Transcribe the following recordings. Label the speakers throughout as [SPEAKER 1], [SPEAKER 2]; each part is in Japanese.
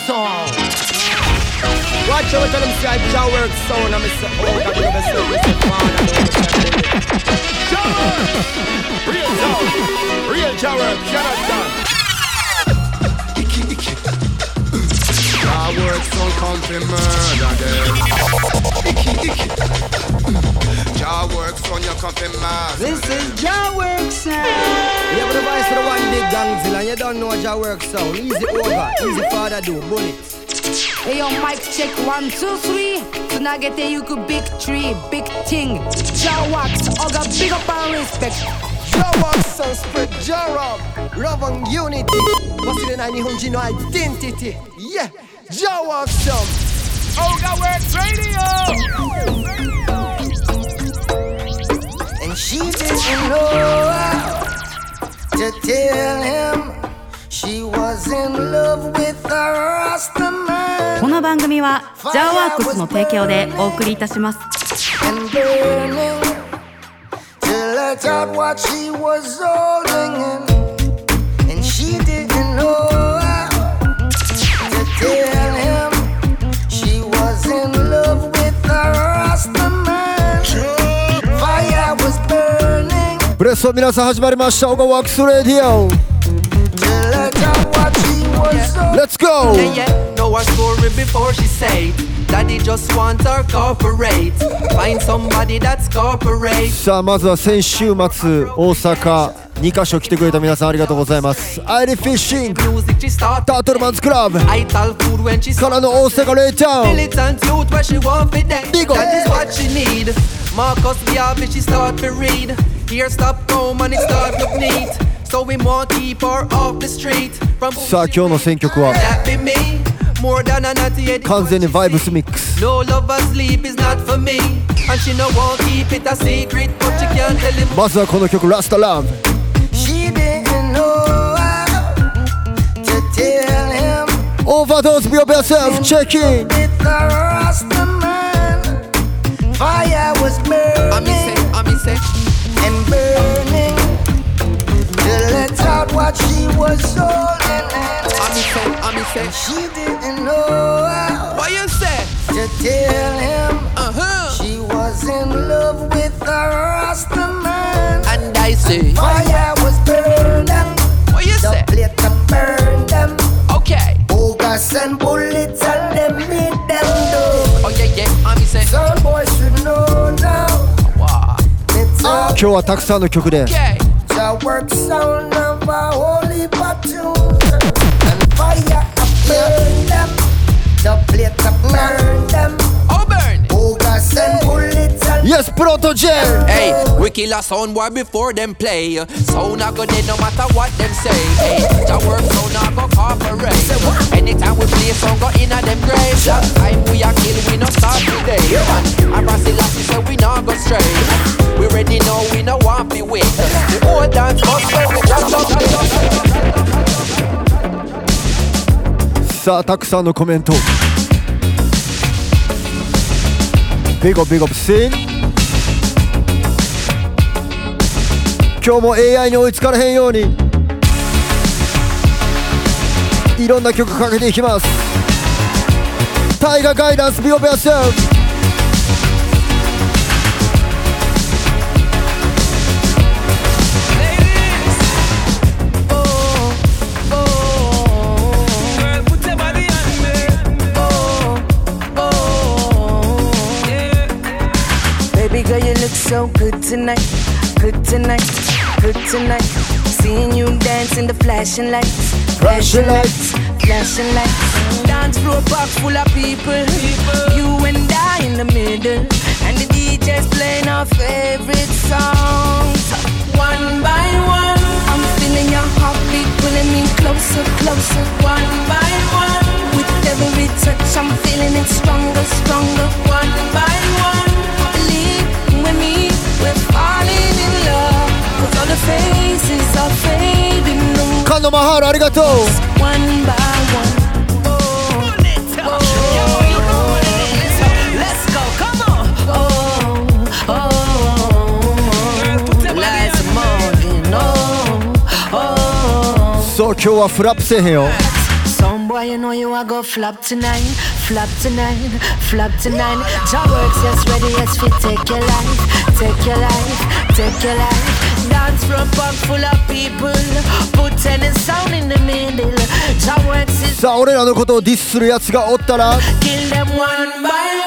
[SPEAKER 1] Song.
[SPEAKER 2] Watch out when them say I Jah work sound and me say oh that love is so me say man and me work,
[SPEAKER 1] real sound, real Jah work,
[SPEAKER 2] cannot work sound come to murder. Icky icky. Jawworks on your coffee mask.
[SPEAKER 3] This is Jawworks sound. Eh?
[SPEAKER 2] You have the voice for the one big gangzilla and you don't know Jawworks sound. Easy over, easy father do, bullets.
[SPEAKER 4] Hey your mic check one, two, three. So now get there, you could big tree, big thing. Jawworks, ogre, big up and respect.
[SPEAKER 2] Jawworks sound spread Jarom, love and unity. What's in the no identity? Yeah, Jawworks sound.
[SPEAKER 1] Oh, Works Radio.
[SPEAKER 3] Ogre Works Radio. She didn't know to tell him she was in love with a Rasta man.
[SPEAKER 5] この番組はジャーワークスの提供でお送りいたします
[SPEAKER 3] and burning to let out what she was holding in. And she didn't know to tell
[SPEAKER 6] スを皆さん始まりましたオガワークスレディオ Let's go!
[SPEAKER 7] Yeah, yeah, know her story before she say Daddy just want her corporate Find somebody that's corporate
[SPEAKER 6] さあまずは先週末大阪2カ所来てくれた皆さんありがとうございますアイリフィッシングタートルマンズクラブからの大阪レイタウン
[SPEAKER 7] Militant youth where she want fit them
[SPEAKER 6] Big up.
[SPEAKER 7] That is what she need Marcus Garvey she start to read Here stop home and start look neat. So we want keep her off the street. From
[SPEAKER 6] さあ今日の選曲は完全にバイブスミックス
[SPEAKER 7] No love or sleep is not for me. And she know won't keep it a secret But you can't tell him
[SPEAKER 6] まずはこの曲 Rasta Love.
[SPEAKER 3] She didn't know how to tell him.
[SPEAKER 6] Overdose be your best self check in.
[SPEAKER 3] With the Rasta man. Fire was
[SPEAKER 7] burning I miss
[SPEAKER 3] it,
[SPEAKER 7] I miss it
[SPEAKER 3] and burning to let out what she was holding.
[SPEAKER 7] I me say, I me say
[SPEAKER 3] She didn't know how
[SPEAKER 7] What you say?
[SPEAKER 3] to tell him
[SPEAKER 7] Uh-huh
[SPEAKER 3] she was in love with a Rasta man.
[SPEAKER 7] And I say
[SPEAKER 3] Fire was burning,
[SPEAKER 7] What you
[SPEAKER 3] the
[SPEAKER 7] say?
[SPEAKER 3] plate to burn them.
[SPEAKER 7] Okay
[SPEAKER 3] Bogus and bullets and them made them do.
[SPEAKER 7] Oh yeah, yeah, I me say
[SPEAKER 3] Some boys should
[SPEAKER 6] 今日はたくさんの曲で
[SPEAKER 7] Okay
[SPEAKER 3] the work sound of a holy platoon. And fire up burn them. The plate up burn them. bullets and
[SPEAKER 6] イエスプロトジェ
[SPEAKER 7] Hey, we kill a sound boy before them play. Sound a go dead no matter what them say. Hey, the work sound a go cooperate. Anytime we play song go in a them grave. That time we a kill we no start today. And Brazil say we not go straight. We ready now we no want be wait. The old dance must go we just up and
[SPEAKER 6] さあたくさんのコメントビゴビゴシ 今日も AI に追いつかれへんようにいろんな曲かけていきますタイガーガイダンスビオベアセルフ
[SPEAKER 8] Baby girl, you look so good tonight. Good tonight. Good tonight. Seeing you dance in the flashing lights.
[SPEAKER 6] Flashing lights.
[SPEAKER 8] Flashing lights. Dance floor park full of people. You and I in the middle. And the DJ's playing our favorite songs. One by one. I'm feeling your heartbeat pulling me closer, closer. One by one. With every touch, I'm feeling it stronger, stronger. One by one. Believe with me, we're falling
[SPEAKER 6] Kano Mahara, arigato.
[SPEAKER 8] One by one.
[SPEAKER 6] So you are flap here.
[SPEAKER 8] Some boy, you know you are go flap tonight, flap tonight, flap tonight. Job works, yes, ready, yes, fit. Take your life, take your life, take your life. Dance for a park full of people, put any sound in the middle. Jah works is
[SPEAKER 6] さあ俺らのことをディスするやつがおったら
[SPEAKER 8] kill them one by one.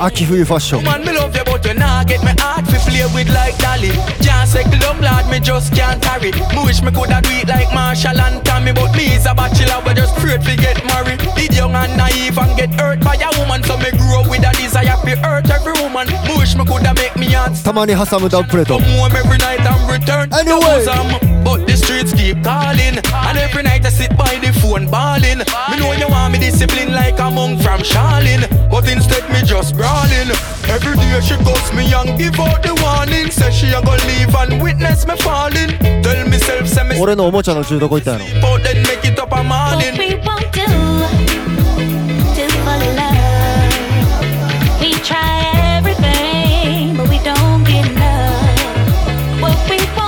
[SPEAKER 8] I for you
[SPEAKER 6] for sure.
[SPEAKER 7] Man, me love you, but you nah get my heart fi play with like Dolly. Can't settle down, lad, me just can't tarry. Me wish me coulda do it like Marshall and Tommy, but me is a bachelor, but just straight to get married. Did young and naive and get hurt by a woman, so me grow with a desire fi hurt every woman. Me wish me coulda make me
[SPEAKER 6] heart. Tamani Hassan without Preto.
[SPEAKER 7] Come home every night and return.
[SPEAKER 6] Anyway
[SPEAKER 7] bosom. But the streets keep calling And every night I sit by the phone bawling Me know you want me discipline like a monk from Charlene But instead me just brawling Every day she calls me and give out the warning Say she a gonna leave and witness me falling Tell myself say me
[SPEAKER 6] 俺のおもちゃの銃どこ行ったんやろ
[SPEAKER 7] but then make it up a
[SPEAKER 9] What
[SPEAKER 7] morning
[SPEAKER 9] we won't do to fall in love. We try everything, but we don't get enough. What we won't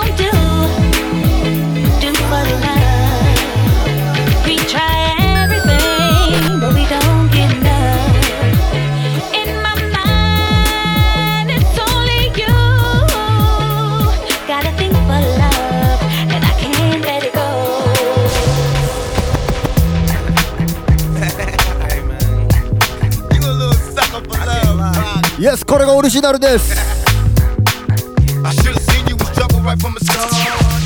[SPEAKER 6] イエスこれがオリジナルです
[SPEAKER 1] I should have seen you was trouble right from the start.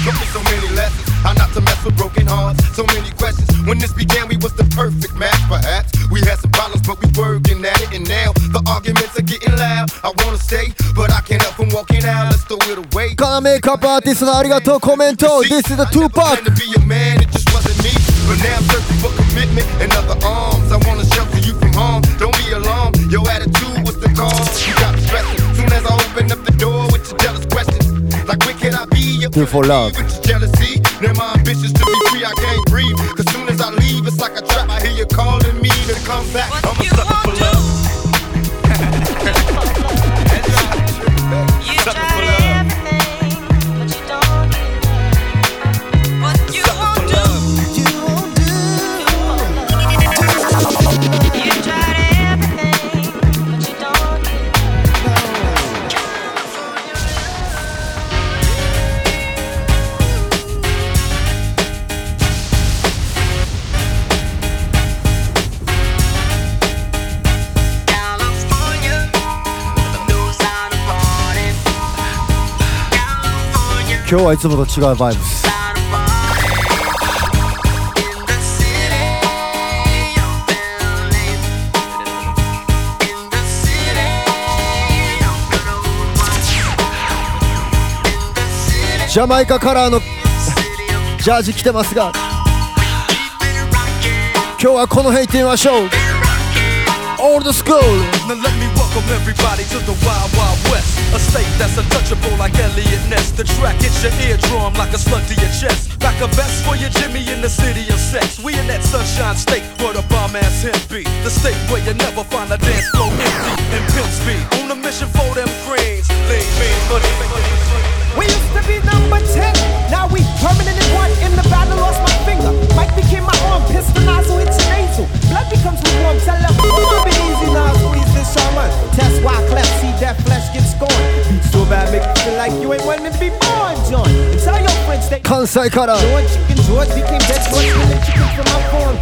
[SPEAKER 1] Took me so many lessons. How not to mess with broken hearts. So many questions. When this began, we was the perfect match. Perhaps we had some problems, but we working at it. And now the arguments are getting loud. I wanna stay, but I can't help from walking out. Let's throw it away.
[SPEAKER 6] カナメイクアップアーティストのありがとうコメント This is the two pack
[SPEAKER 1] to be a man, it just wasn't me. But now I'm searching for commitment and other arms. I wanna shelter you from harm. Don't be alarmed. Your attitude I be? Your
[SPEAKER 6] Do for love.
[SPEAKER 1] With your jealousy. Now my ambitions to be free, I can't breathe. Cause soon as I leave, it's like a trap. I hear you calling me to come back.
[SPEAKER 6] 今日はいつもと違うバイブスジャマイカカラーのジャージ着てますが今日はこの辺行ってみましょう。オー
[SPEAKER 10] ルドスクール welcome everybody to the Wild Wild West. A state that's untouchable like Elliot Ness. The track hits your eardrum like a slug to your chest. Back a vest for your Jimmy in the city of sex. We in that sunshine state where the bomb ass him be. The state where you never find a dance floor empty and pimp speed. On a mission for them greens. Lean, mean, money,
[SPEAKER 2] We used to be number 10. Now we permanently one in the battle, lost my finger. Mike became my arm, pistol nozzle, hits your nasal. Blood becomes warm, tell them, oh, be easy now, squeeze this shaman. Test why cleft, see that flesh gets scorned. Beat so bad, make you feel like you ain't wanting to be born, John. And tell your friends they
[SPEAKER 6] 関西カラー
[SPEAKER 2] George, chicken George became dead George, stealing chicken from my farm.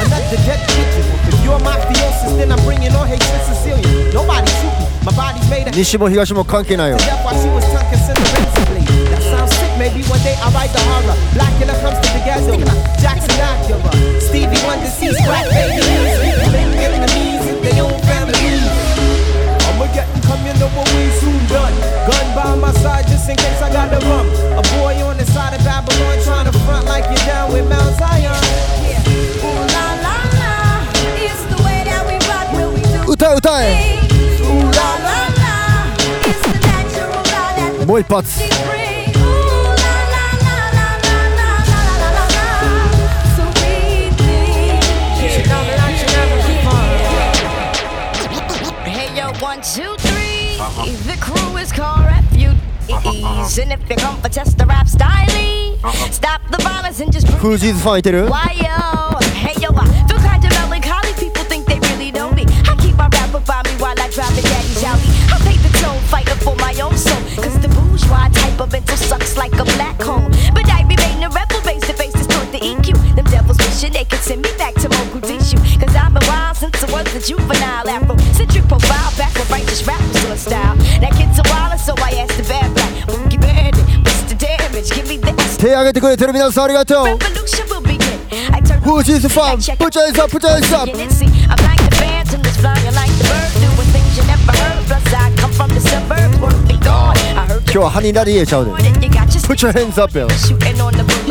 [SPEAKER 2] Another dead pigeon. If you're mafiosis, then I'm bringing on hate to Sicilian. Nobody shoot me, my body's made of
[SPEAKER 6] 西も東も関係ないよ
[SPEAKER 2] considerably. That sounds sick, maybe one day I'll write the horror. Black killer comes to the gas
[SPEAKER 11] もう一発
[SPEAKER 12] Hey yo, one, two, three. The crew is called Refugees. And if you come for test the rap style, stop the violence and just
[SPEAKER 11] フージーズファンいてる
[SPEAKER 12] Why juvenile afro. Centric profile, back with righteous style. That kid's a so I asked the bad black. Boogie bandit, what's the damage? Give me the
[SPEAKER 11] S. Hey, I got to go to the middle, sorry, I told.
[SPEAKER 12] Revolution will begin. I turn
[SPEAKER 11] Who's the farm? Put your hands up, put your hands up.
[SPEAKER 12] I'm like the phantom that's flying like the bird, doing things you never heard. Plus, I come from the suburbs, worldly gone. I heard you.
[SPEAKER 11] Put your hands up, yo.
[SPEAKER 12] Shooting on the.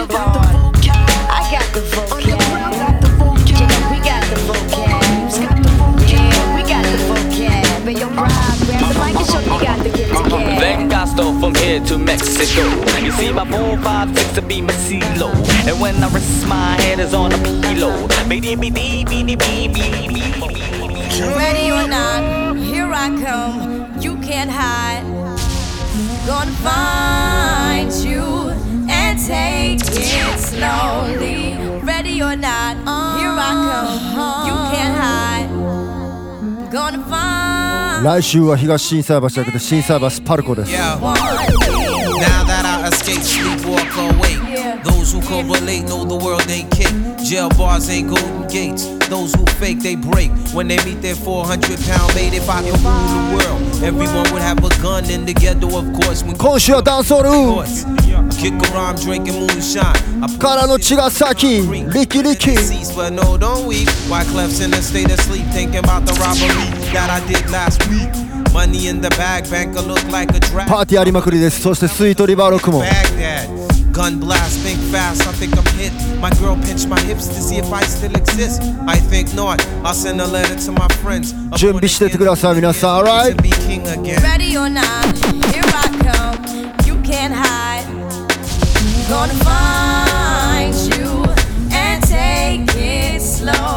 [SPEAKER 12] I
[SPEAKER 13] from here to Mexico. You see my four, five, six to be my CeeLo. And when I rest my head is on a pillow.
[SPEAKER 12] Ready or not, here I come. You can't hide. Gonna find you and take it slowly. Ready or not, here I come. You can't hide. Gonna find
[SPEAKER 11] 来週は東新サーバー橋だけで新サーバースパルコです。
[SPEAKER 14] Those who correlate know the world ain't kick. Jail bars ain't golden gates. Those who fake, they break. When they meet their 400 pound mate, if I could rule the world, everyone would have a gun in the ghetto, of course. When
[SPEAKER 11] 今週はダンソール
[SPEAKER 14] Kick around drinking moonshine. I
[SPEAKER 11] からの茅ヶ崎リキリキ
[SPEAKER 14] Cease, but no, don't weep. Why Clef's in a state of sleep, thinking about the robbery that I did last week. Money in the bag, banker look like a drag.
[SPEAKER 11] パーティーありまくりですそしてスイートリバーロックも
[SPEAKER 14] Baghdad. Gun blast, think fast, I think I'm hit. My girl pinched my hips to see if I still exist. I think not, I'll send a letter to my friends.
[SPEAKER 11] Jim, be shit to get us, alright?
[SPEAKER 12] Ready or not, here I come. You can't hide. Gonna find you and take it slow.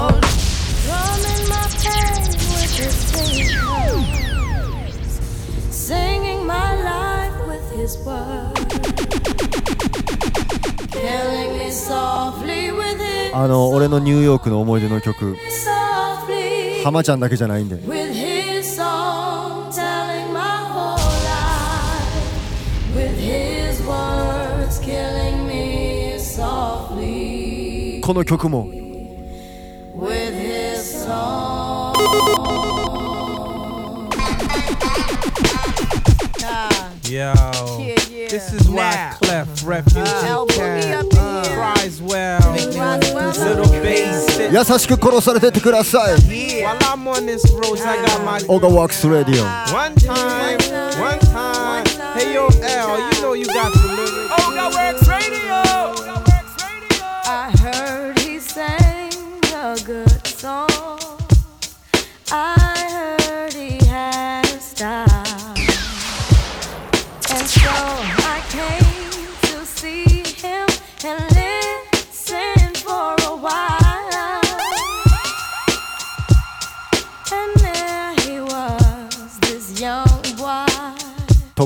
[SPEAKER 11] あの俺のニューヨークの思い出の曲。浜ちゃんだけじゃないんで。この曲も。
[SPEAKER 12] Yeah.
[SPEAKER 2] Yo,
[SPEAKER 12] Yeah, yeah.
[SPEAKER 2] this is why
[SPEAKER 12] Now.
[SPEAKER 2] Clef Refuge
[SPEAKER 12] Uh, Boogie up in
[SPEAKER 2] Cat
[SPEAKER 12] here.
[SPEAKER 2] cries well. Little bass. sit-
[SPEAKER 11] 優しく殺されてってください
[SPEAKER 2] While I'm on this road, I got my
[SPEAKER 11] オガワークスラディオ
[SPEAKER 2] one time, one time. Hey yo, L, you know you got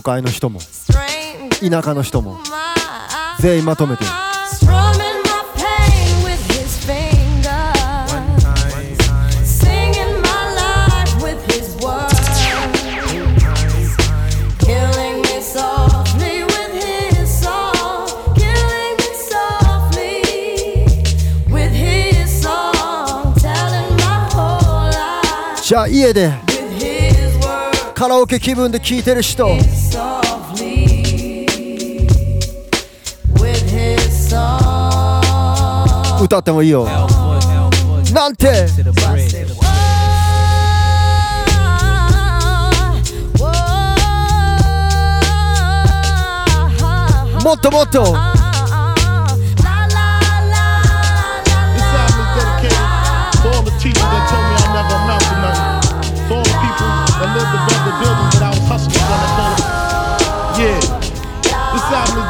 [SPEAKER 11] 会の人も田舎の人も全員まとめて。家でカラオケ気分で聴いてる人.歌ってもいいよ。なんて。もっともっと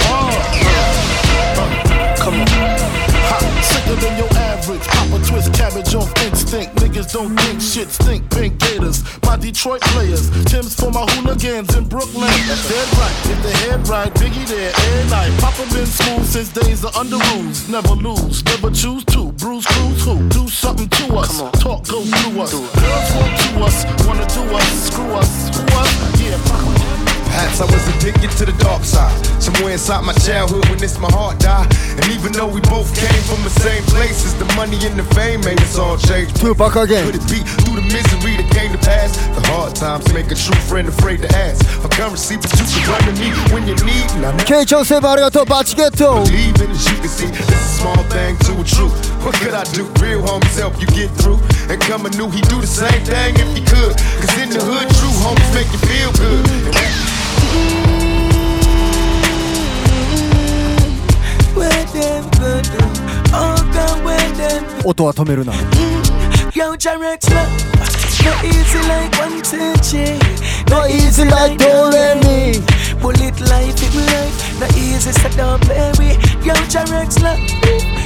[SPEAKER 15] Come on. Ha, sicker than your average. Pop a twist cabbage off instinct. Niggas don't think shit stink. Pink Gators, my Detroit players. Tim's for my hooligans in Brooklyn. Dead right, if the head right, Biggie there, air night. Papa been smooth since days of under rules. Never lose, never choose to. Bruise, cruise, who? Do something to us. Talk, go through us. Girls want to us, wanna do us. Screw us, who us? Yeah,
[SPEAKER 1] Perhaps I was addicted to the dark side. Somewhere inside my childhood when this my heart died. And even though we both came from the same places, the money and the fame made us all change.
[SPEAKER 6] Tupac again.
[SPEAKER 1] Could it be through the misery that came to pass? The hard times make a true friend afraid to ask. For currency, but you can run to me when you need.
[SPEAKER 6] K-Chong 세바 아리가토
[SPEAKER 1] 마치겠죠. Believing as you can see, this is small thing to a truth. What could I do? Real homies help you get through. And coming new, he do the same thing if he could. Cause in the hood, true homies make you feel good. And that-
[SPEAKER 16] Where them go do? Oh God, where them
[SPEAKER 6] 音は止めるな
[SPEAKER 16] Yo, Jarex, love. No easy like one touch,
[SPEAKER 6] No easy like do re mi
[SPEAKER 16] Bullet life, it life. No easy, so don't play with. Yo, Jarex, love.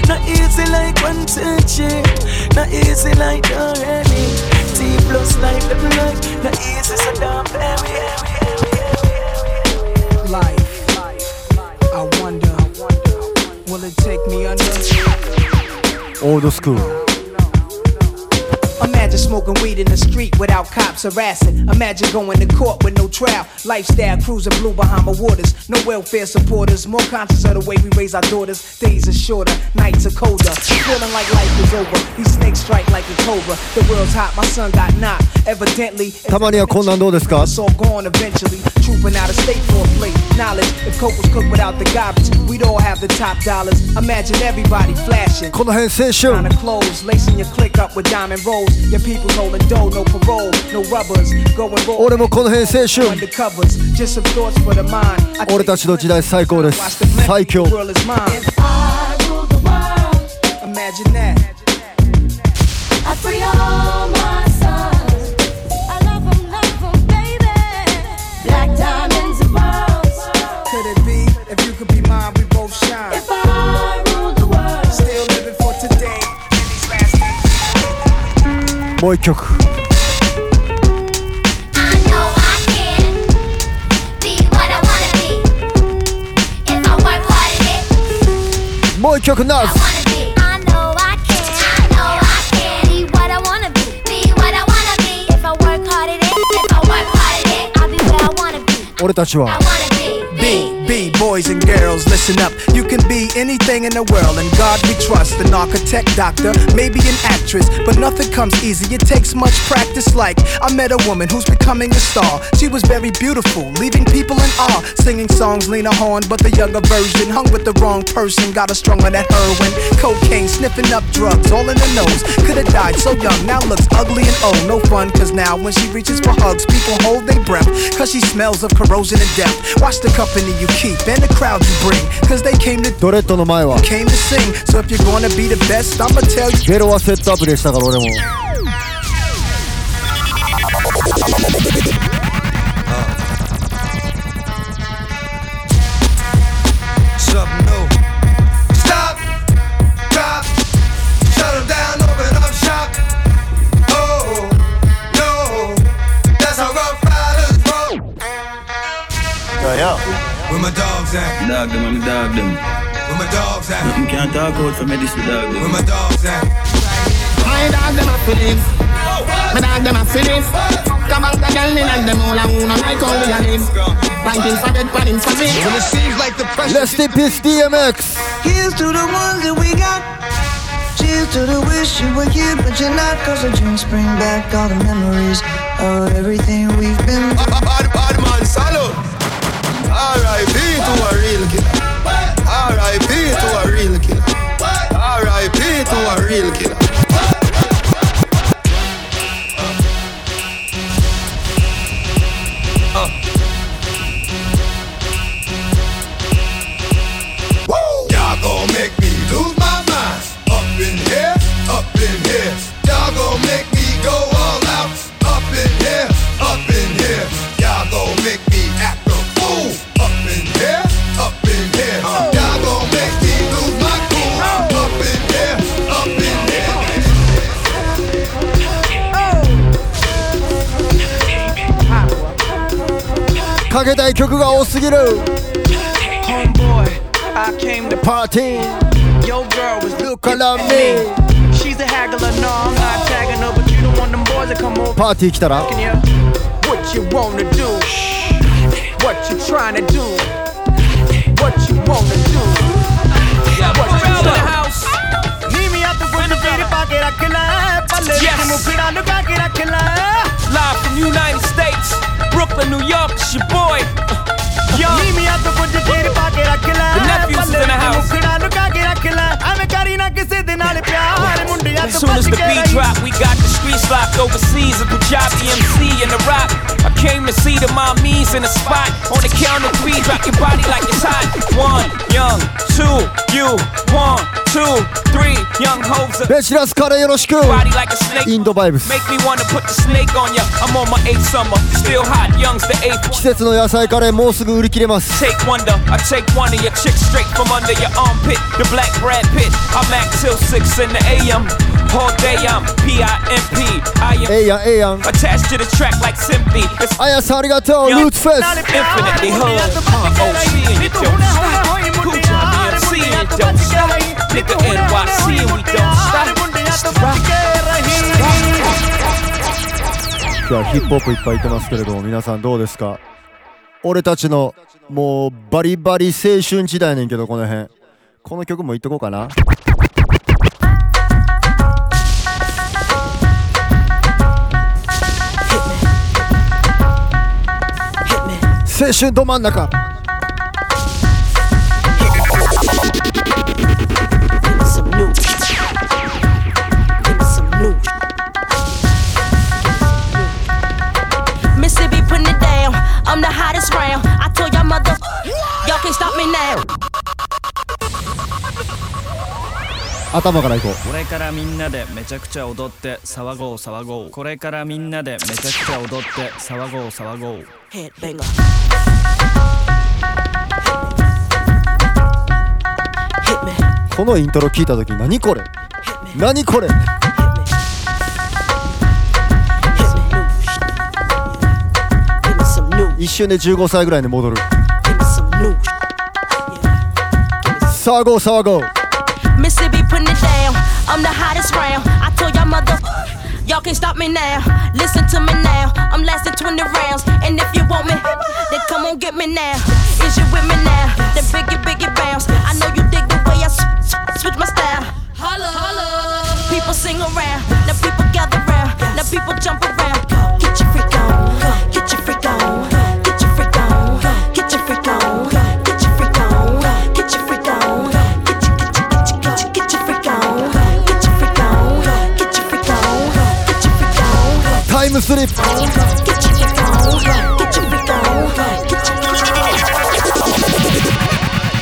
[SPEAKER 16] No easy like one touch, No easy like do re mi T plus life, it life. No easy, so don't play with.
[SPEAKER 17] life. I wonder, will it take me under?
[SPEAKER 6] Old school.
[SPEAKER 17] Imagine smoking weed in the street without cops harassing. Imagine going to court with no trial. Lifestyle cruising blue Bahama waters. No welfare supporters. More conscious of the way we raise our daughters. Days are shorter, nights are colder. Feeling like life is over. These snakes strike like a cobra. The world's hot, my son got knocked. Evidently,
[SPEAKER 6] たまにはこんなんどうですか
[SPEAKER 17] it's all gone eventually. Trooping out of state for a plate. Knowledge, if coke was cooked without the garbage, we'd all have the top dollars. Imagine everybody flashing.
[SPEAKER 6] この辺青春
[SPEAKER 17] Kinda clothes, lacing your click up with diamond rolls. Your people's holding dough, no parole, no rubbers. Going raw
[SPEAKER 6] 俺もこの辺青春
[SPEAKER 17] undercovers. Just some thoughts for the mind. I
[SPEAKER 6] 俺たちの時代最高です最強.
[SPEAKER 17] Imagine that.
[SPEAKER 6] もう1曲もう1曲ナ
[SPEAKER 18] ス
[SPEAKER 6] 俺たちは。
[SPEAKER 17] Boys and girls, listen up. You can be anything in the world, and God we trust. An architect, doctor, maybe an actress, but nothing comes easy. It takes much practice. Like, I met a woman who's becoming a star. She was very beautiful, leaving people in awe. Singing songs, Lena Horne, but the younger version. Hung with the wrong person, got her strung on that heroin. Cocaine, sniffing up drugs, all in the nose. Could've died so young, now looks ugly and old. No fun, cause now when she reaches for hugs, people hold their breath. Cause she smells of corrosion and death. Watch the company you keep and the crowd you bring. Cause they came to
[SPEAKER 6] ドレッドの前は
[SPEAKER 17] came to sing. So if you're gonna be the best, I'ma tell you.
[SPEAKER 6] ゲロはセットアップでしたから俺も
[SPEAKER 1] At?
[SPEAKER 19] Dog them, I'm dog them.
[SPEAKER 1] Where my dogs at?
[SPEAKER 19] Nothing can't talk out for me, this is dog them.
[SPEAKER 1] Where my dogs at?
[SPEAKER 20] My dog them a Phillips. My dog them a Phillips. Come out the girl in and them all a wanna like all we a live. Ranking for dead, panning for me.
[SPEAKER 1] When it seems like the pressure.
[SPEAKER 6] Rest in peace DMX
[SPEAKER 8] Here's to the ones that we got. Cheers to the wish you were here, but you're not. Cause the drinks bring back all the memories of everything we've been through.
[SPEAKER 1] R.I.P. to a real killer. R.I.P. to a real killer. R.I.P. to a real killer.
[SPEAKER 6] かけたい曲が多すぎる
[SPEAKER 2] Homeboy, I came to
[SPEAKER 6] パーティー
[SPEAKER 2] Your girl was
[SPEAKER 6] Look at me
[SPEAKER 2] She's a haggler, no, I'm not tagging her, but you don't want them boys to come over.
[SPEAKER 6] パーティー来たら
[SPEAKER 2] asking you What you wanna do? What you trying to do? What you wanna do? What you
[SPEAKER 13] Morale in the
[SPEAKER 2] tryna-
[SPEAKER 13] house.
[SPEAKER 2] ਨੀਵੀਂ ਹੱਥ ਗੁੱਟ ਫੇਰ ਪਾ ਕੇ ਰੱਖ ਲੈ ਪੱਲੇ
[SPEAKER 13] Yes.
[SPEAKER 2] ਵਿੱਚ ਮੁਖੜਾ ਲੁਕਾ
[SPEAKER 13] for New York, it's your boy. Uh,
[SPEAKER 2] yo. Meet me at the budget ਰੱਖ ਲੈ
[SPEAKER 13] The nephews is
[SPEAKER 2] ਪੱਲੇ
[SPEAKER 13] in the
[SPEAKER 2] ਵਿੱਚ
[SPEAKER 13] house.
[SPEAKER 2] ਮੁਖੜਾ ਲੁਕਾ ਕੇ ਰੱਖ ਲੈ ਐਵੇਂ ਕਰੀ ਨਾ ਕਿਸੇ ਦੇ ਨਾਲ ਪਿਆਰ ਮੁੰਡਿਆਂ
[SPEAKER 13] As
[SPEAKER 2] ਤੋਂ
[SPEAKER 13] soon as
[SPEAKER 2] ਭੱਜ
[SPEAKER 13] the
[SPEAKER 2] ਕੇ
[SPEAKER 13] beat
[SPEAKER 2] ਰਹੀ
[SPEAKER 13] drop, we got the streets locked overseas. A Punjabi MC in the rock. I came to see the mommies in the spot. On the count of three, drop your body like it's hot. One, young, two, you, one, two, three, young hoes.
[SPEAKER 6] ベチラスカレーよろしく
[SPEAKER 13] Body like a snake.
[SPEAKER 6] インドバイブス
[SPEAKER 13] Make me wanna put the snake on ya. I'm on my eighth summer, still hot. Young's the eighth
[SPEAKER 6] 季節の野菜カレーもうすぐ売り切れます
[SPEAKER 13] Take wonder, I take one Of your chicks straight from under your armpit. The black Brad Pitt. I'm act till 6 in the AM. All day I'm P-I-M-P. I am
[SPEAKER 6] ええやんええやん
[SPEAKER 13] attached to the track like Simply. It's
[SPEAKER 6] あやさんありがとうルーツフェス
[SPEAKER 13] infinitely hood. Uh, OC and you don't stop. Cool Johnny MC and don't stop. Nigga NYC and we don't stop. Stop.
[SPEAKER 6] 今日はヒップホップいっぱい言ってますけれども皆さんどうですか俺たちのもうバリバリ青春時代ねんけどこの辺。この曲もいっとこうかな。青春ど真ん中。
[SPEAKER 21] I'm the hottest round. Mother, y'all can't stop me now.
[SPEAKER 6] 頭からいこう
[SPEAKER 22] これからみんなでめちゃくちゃ踊って騒ごう騒ごうこれからみんなでめちゃくちゃ踊って騒ごう騒ごう
[SPEAKER 8] Headbanger.
[SPEAKER 6] このイントロ聞いた時何これ何これ
[SPEAKER 8] Give me some new.
[SPEAKER 6] 一瞬で15歳ぐらいに戻る Sargo, Sargo.
[SPEAKER 21] Mississippi putting it down. I'm the hottest round. I told y'all mother.
[SPEAKER 23] Y'all can't stop me now. Listen to me now. I'm lasting 20 rounds. And if you want me, then come on get me now. Is you with me now? Then biggie, biggie bounce. I know you dig the way I sw- sw- switch my style. Holla, holla. People sing around. Now people gather round. Now people jump around. Get your freak on.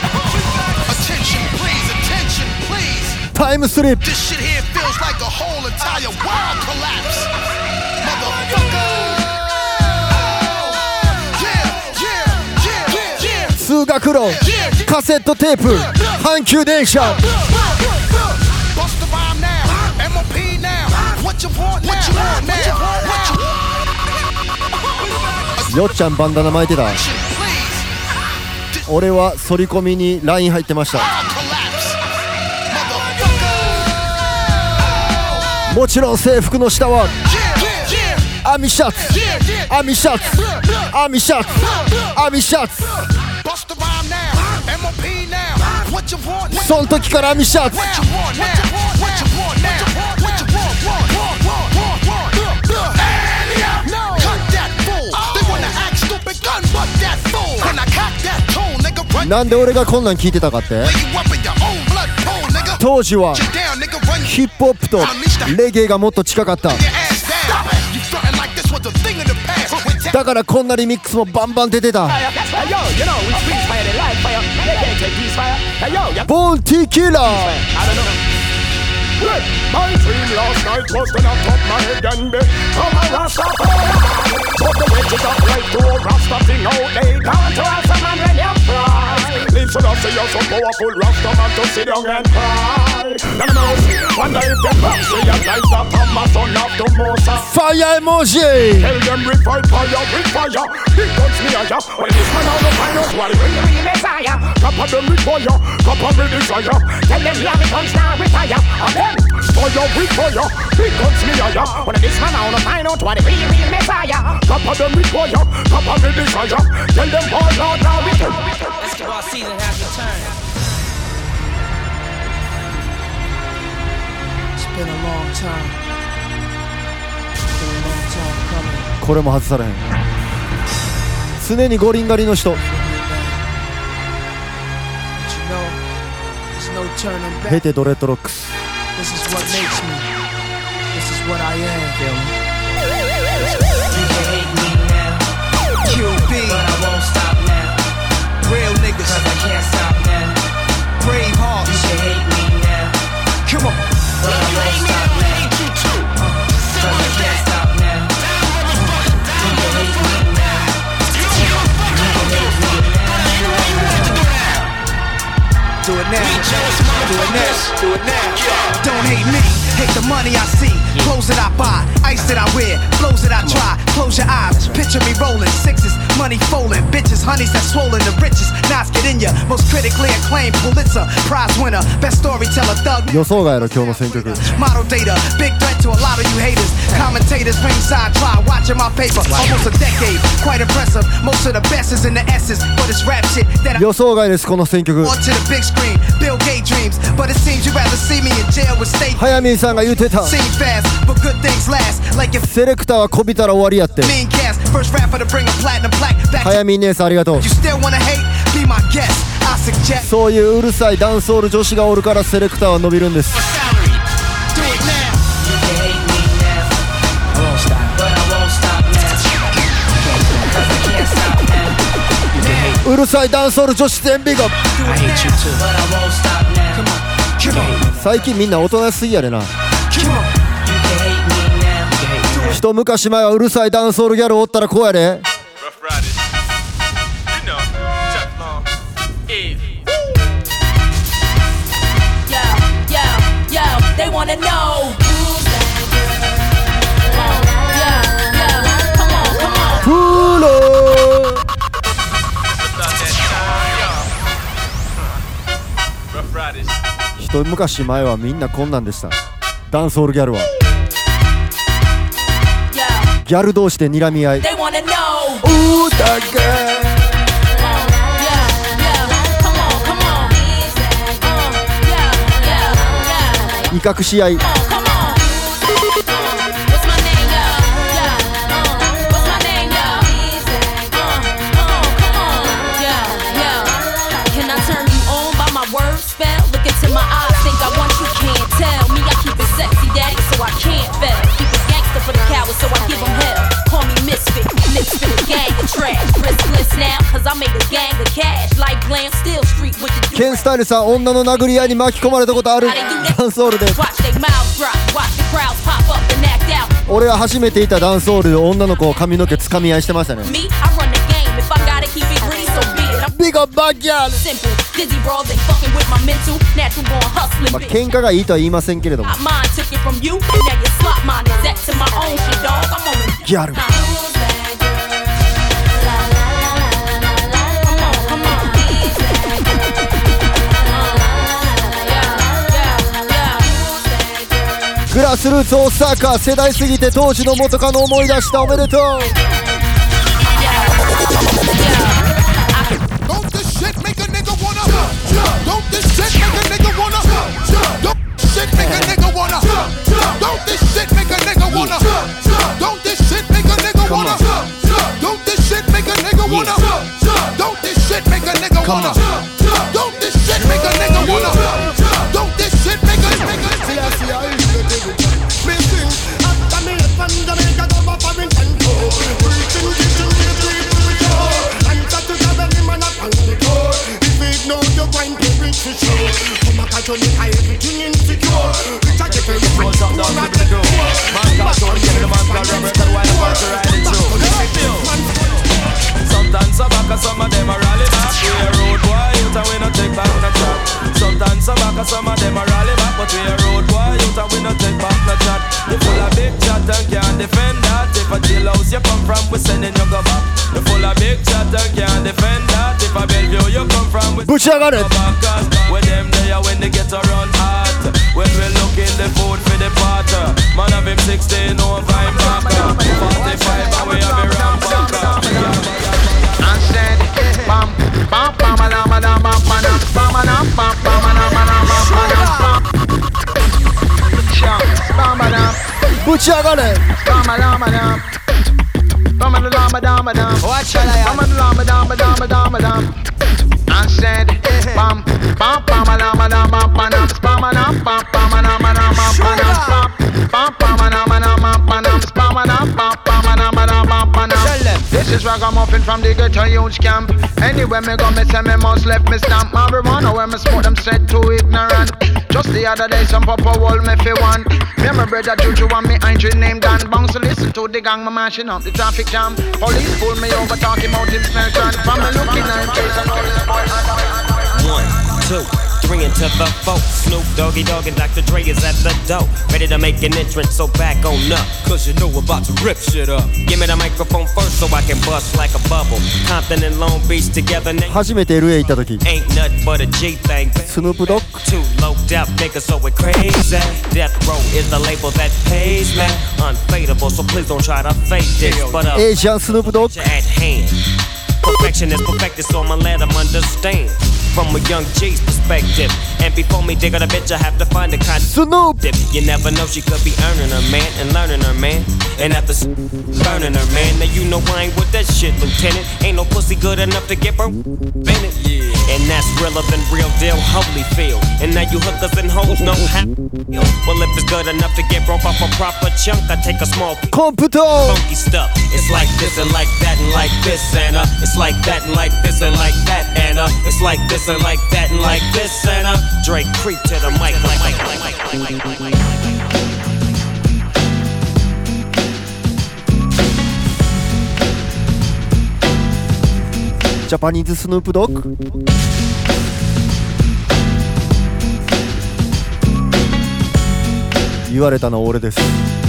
[SPEAKER 24] Attention, please, attention, please.
[SPEAKER 6] タイムスリップ
[SPEAKER 24] This shit here feels like a whole entire world collapse. Motherfucker. Yeah, yeah, yeah, yeah.
[SPEAKER 6] 通学路カセットテープ阪急電車.
[SPEAKER 24] What you want now? What you want now?
[SPEAKER 6] よっちゃんバンダナ巻いてた。俺は反り込みに LINE 入ってました。もちろん制服の下は網シャツ網シャツ網シャツ網シャツ?そん時から網シャツなんで俺がこんなん聞いてたかって当時はヒップホップとレゲエがもっと近かっただからこんなリミックスもバンバン出てた
[SPEAKER 3] Hey yo, you know, we street fire, they like fire. They can't take these fire. Hey yo, you
[SPEAKER 6] ボンティキラー
[SPEAKER 3] my dream last night was to knock up my head and be from a Rastafari. Put the witches up right to a Rasta thing out They come to us a man if you don't see you so powerful, rasta man to sit down and cry. Now of us wonder if them back say your life that I'm a son of the
[SPEAKER 6] Moses. Fire emoji.
[SPEAKER 3] Tell them revive fire with fire. Big guns me higher. When this man out of fire, what is it? Me Messiah. Cup of them require, cup of me desire. Tell them love it comes now retire. And then fire with fire. Big guns me higher. When this man out of fire, what is it? Me Messiah. Cup of them require, cup of me desire. Tell them all out now retire.
[SPEAKER 13] Basketball season has returned.
[SPEAKER 17] It's been a long time. It's been a long time coming.
[SPEAKER 6] これも外されへん常に五輪狩りの人ヘ.テドレッドロックス
[SPEAKER 17] This is what makes me. This is what I am. Feel me?
[SPEAKER 13] Now.
[SPEAKER 17] Do it now. Do it now. Don't hate me. Hate the money I see. Clothes that I buy. Ice that I wear. Clothes that I try. Close your eyes. Picture me rolling. Sixes. Money folding. Bitches. Honeys that swollen. The richest. Knots get in ya. Most critically acclaimed. Pulitzer. Prize winner. Best storyteller. Thug.
[SPEAKER 6] 予想外の今日の選曲
[SPEAKER 17] Model data, big threat to a lot of you haters. Commentators ringside try watching my paper. Almost a decade, quite impressive. Most of the best is in the S's, but it's rap shit that I
[SPEAKER 6] 予想外ですこの選曲
[SPEAKER 17] want to the big screen. Bill Gates dreams, but it seems you'd rather see me in jail with state.
[SPEAKER 6] 早見さんが言ってた
[SPEAKER 17] Seem fast, but good things last. Like if
[SPEAKER 6] セレクターはこびたら終わりやって
[SPEAKER 17] mean cast, first rapper to bring a platinum plaque back.
[SPEAKER 6] 早見姉さんありがとうそういううるさいダンスホール女子がおるからセレクターは伸びるんです。うるさいダンスホール女子全美が。最近みんな大人すぎやでな。一昔前はうるさいダンスホールギャルおったらこうやで。ろー昔前はみんな困難でした。ダンスホールギャルは。
[SPEAKER 21] ギャル同士で睨み合い「」威嚇し合い「ケンスタイルさん、女の殴り合いに巻き込まれたことある。ダンスオールで
[SPEAKER 6] す。
[SPEAKER 21] 俺は初めていたダンスオールで女の子を髪の毛つかみ合いしてましたね。
[SPEAKER 6] ビゴバ。
[SPEAKER 21] まあ、喧嘩がいいとは言いませんけれども。ギャル。グラスルーツオーサーカー世代すぎて当時の元カノ思い出したおめでとう。
[SPEAKER 24] Don't this
[SPEAKER 25] turn it I'm very rich,
[SPEAKER 26] the man ride. Sometimes I some of them are rally back. We a road boy, and we no take back no track stand some back and some of them are rally back But we a road boy youth and we no take back no chat You full of big chat and can't defend that If a jailhouse you come from we sending you go back You full of big chat and can't defend that If a Bellevue you come from we
[SPEAKER 21] sending you go back
[SPEAKER 26] Cause them there when they get hot When we the food for the pot Man of him 16 back 45 and we have a back
[SPEAKER 27] I said bam bam bam bam bam
[SPEAKER 21] Put your
[SPEAKER 27] gun in. Lama, lama, lama. Lama, lama, lama, lama.
[SPEAKER 3] Watch your
[SPEAKER 27] lion. Lama, lama, lama, lama, lama, lama. And said, bam, bam, bam, lama, lama, bam, bam, bam, bam, bam, bam, bam, bam, bam, bam, bam, bam, bam, This ragamuffin from the ghetto huge camp. Anywhere me go, me say me must left me stamp. Marijuana where me smoke them said too ignorant. Just the other day, some papa wall me fi one. Me and my brother Juju and me Andrew named Dan Bounce listen to the gang, me mashing up the traffic jam. Police pull me over, talking about him smell. From me looking at face and all this boy.
[SPEAKER 28] One, two, three into the four. Snoop Doggy Dogg and Dr. Dre is at the door. Ready to make an entrance, so back on up. Cause you know we're about to rip shit up. Give me the microphone first so I can bust like a bubble. Compton and Long Beach together, nigga.
[SPEAKER 21] 初めて LA 行った時
[SPEAKER 28] Ain't nothing but a G thing.
[SPEAKER 21] スヌープドッグ
[SPEAKER 28] Two low death niggas, so we're crazy. Death Row is the label that pays me. Unfadable, so please don't try to fake this. But uh,
[SPEAKER 21] エイジアンスヌープドッグ
[SPEAKER 28] at hand. Perfection is perfected, so I'ma let them understand. from a young G's perspective. And before me dig on a bitch, I have to find a kind of
[SPEAKER 21] Snoop. Dip.
[SPEAKER 28] You never know, she could be earning her man and learning her man. And after burning her man, now you know I ain't with that shit, Lieutenant. Ain't no pussy good enough to get her Bennett. Yeah. And that's realer than real deal, Holyfield. And now you hookers and hoes know how. Well, if it's good enough to get broke off a proper chunk, I take a small piece. Funky stuff. It's like this and like that and like this and. Uh, it's like that and like this and like that Anna. Uh, it's like this this and like that and like this and uh. Drake creep to the mic like like like like like like like like.
[SPEAKER 21] ジャパニーズスヌープドッグ言われたの俺です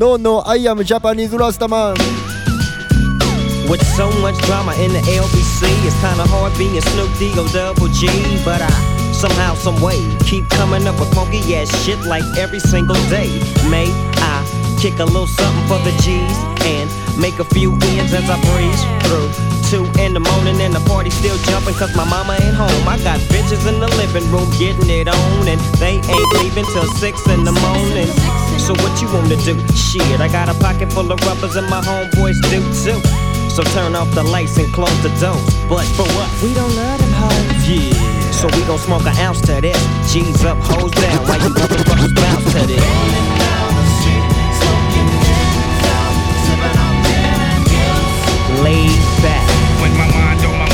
[SPEAKER 21] No, no, I am Japanese Rastaman.
[SPEAKER 28] With so much drama in the LBC, it's kinda hard being Snoop D O double G. But I somehow, some way keep coming up with funky ass shit like every single day. May I kick a little something for the G's and make a few ends as I breeze through. Two in the morning and the party still jumping cause my mama ain't home. I got bitches in the living room getting it on and they ain't leaving till six in the morning. So what you wanna do? Shit, I got a pocket full of rubbers and my homeboys do too. So turn off the lights and close the doors. But for what? We don't love them hoes. Yeah. So we gon' smoke an ounce to this. G's up, hoes down. Why you motherfuckers bounce to this?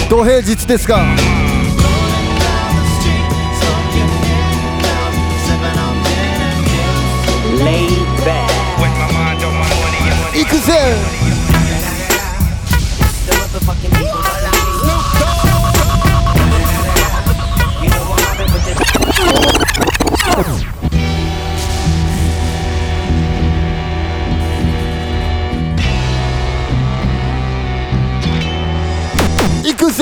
[SPEAKER 6] 土平日ですがいくぜ！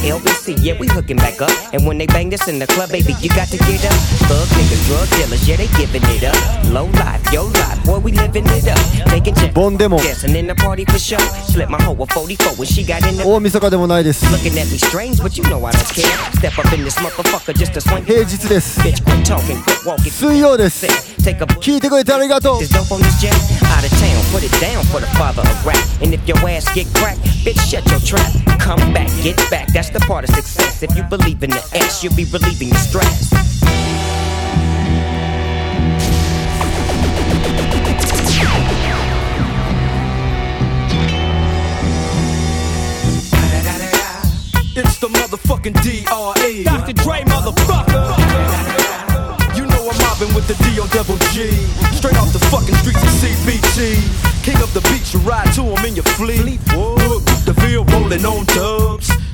[SPEAKER 28] CPT, LBC, yeah, we hooking back up. And when they bang this in the club, baby, you got to get up. Thug niggas, drug dealers, yeah, they giving it up. Low life, yo life, boy, we living it up. Taking jet,
[SPEAKER 6] ボンでも
[SPEAKER 28] dancing in the party for show. Slip my hoe a 44 when she got in the
[SPEAKER 6] 大晦日でもないです
[SPEAKER 28] Looking at me strange, but you know I don't care. Step up in this motherfucker just to swing.
[SPEAKER 6] 平日です
[SPEAKER 28] Bitch, quit talking, quit walking.
[SPEAKER 6] 水曜です聞いてくれてありがとう
[SPEAKER 28] This dope on this jet, out of town, put it down for the father of rap. And if your ass get cracked, bitch, shut your trap. Come back, get back, that's the part of success. If you believe in the S, you'll be relieving your stress.
[SPEAKER 10] It's the motherfucking DRE. Dr. Dre, motherfucker. You know I'm mobbing with the D-O double G. Straight off the fucking streets of CBT. King of the beach, you ride to him in your fleet. Look, the field rolling on dubs.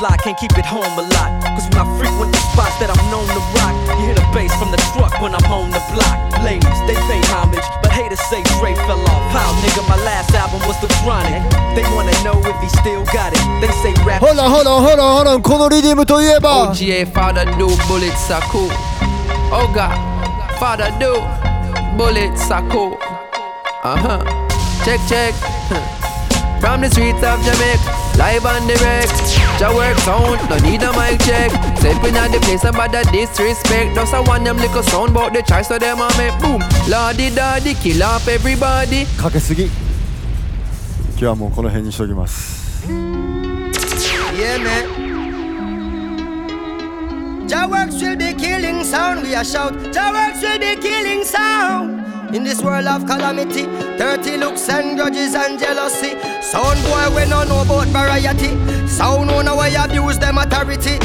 [SPEAKER 27] a lot, can't keep it home a lot. Cause when I frequent the spots that I'm known to rock, you hear the bass from the truck when I'm on the block. Ladies, they pay homage, but haters say Dre fell off. How, nigga, my last album was The Chronic. They wanna know if he still got it. They say rap.
[SPEAKER 6] ほらほらほらほらこのリディムといえば
[SPEAKER 29] OGA father do bullets are cool. Oh God, father do bullets are cool. Uh huh. Check check. From the streets of Jamaica, Live on the wreck. Ja work sound, don't need a mic check. Stepping at the place about the disrespect. Just I want them little sound about the choice so them a make boom. Lordy daddy, kill off everybody.
[SPEAKER 6] かけすぎ今日はもうこの辺にしときます
[SPEAKER 3] Yeah, man. Jah works will be killing sound. We a shout. Jah works will be killing sound. In this world of calamity, dirty looks and grudges and jealousy. Sound boy, we no know about variety. Sound owner, we abuse them authority.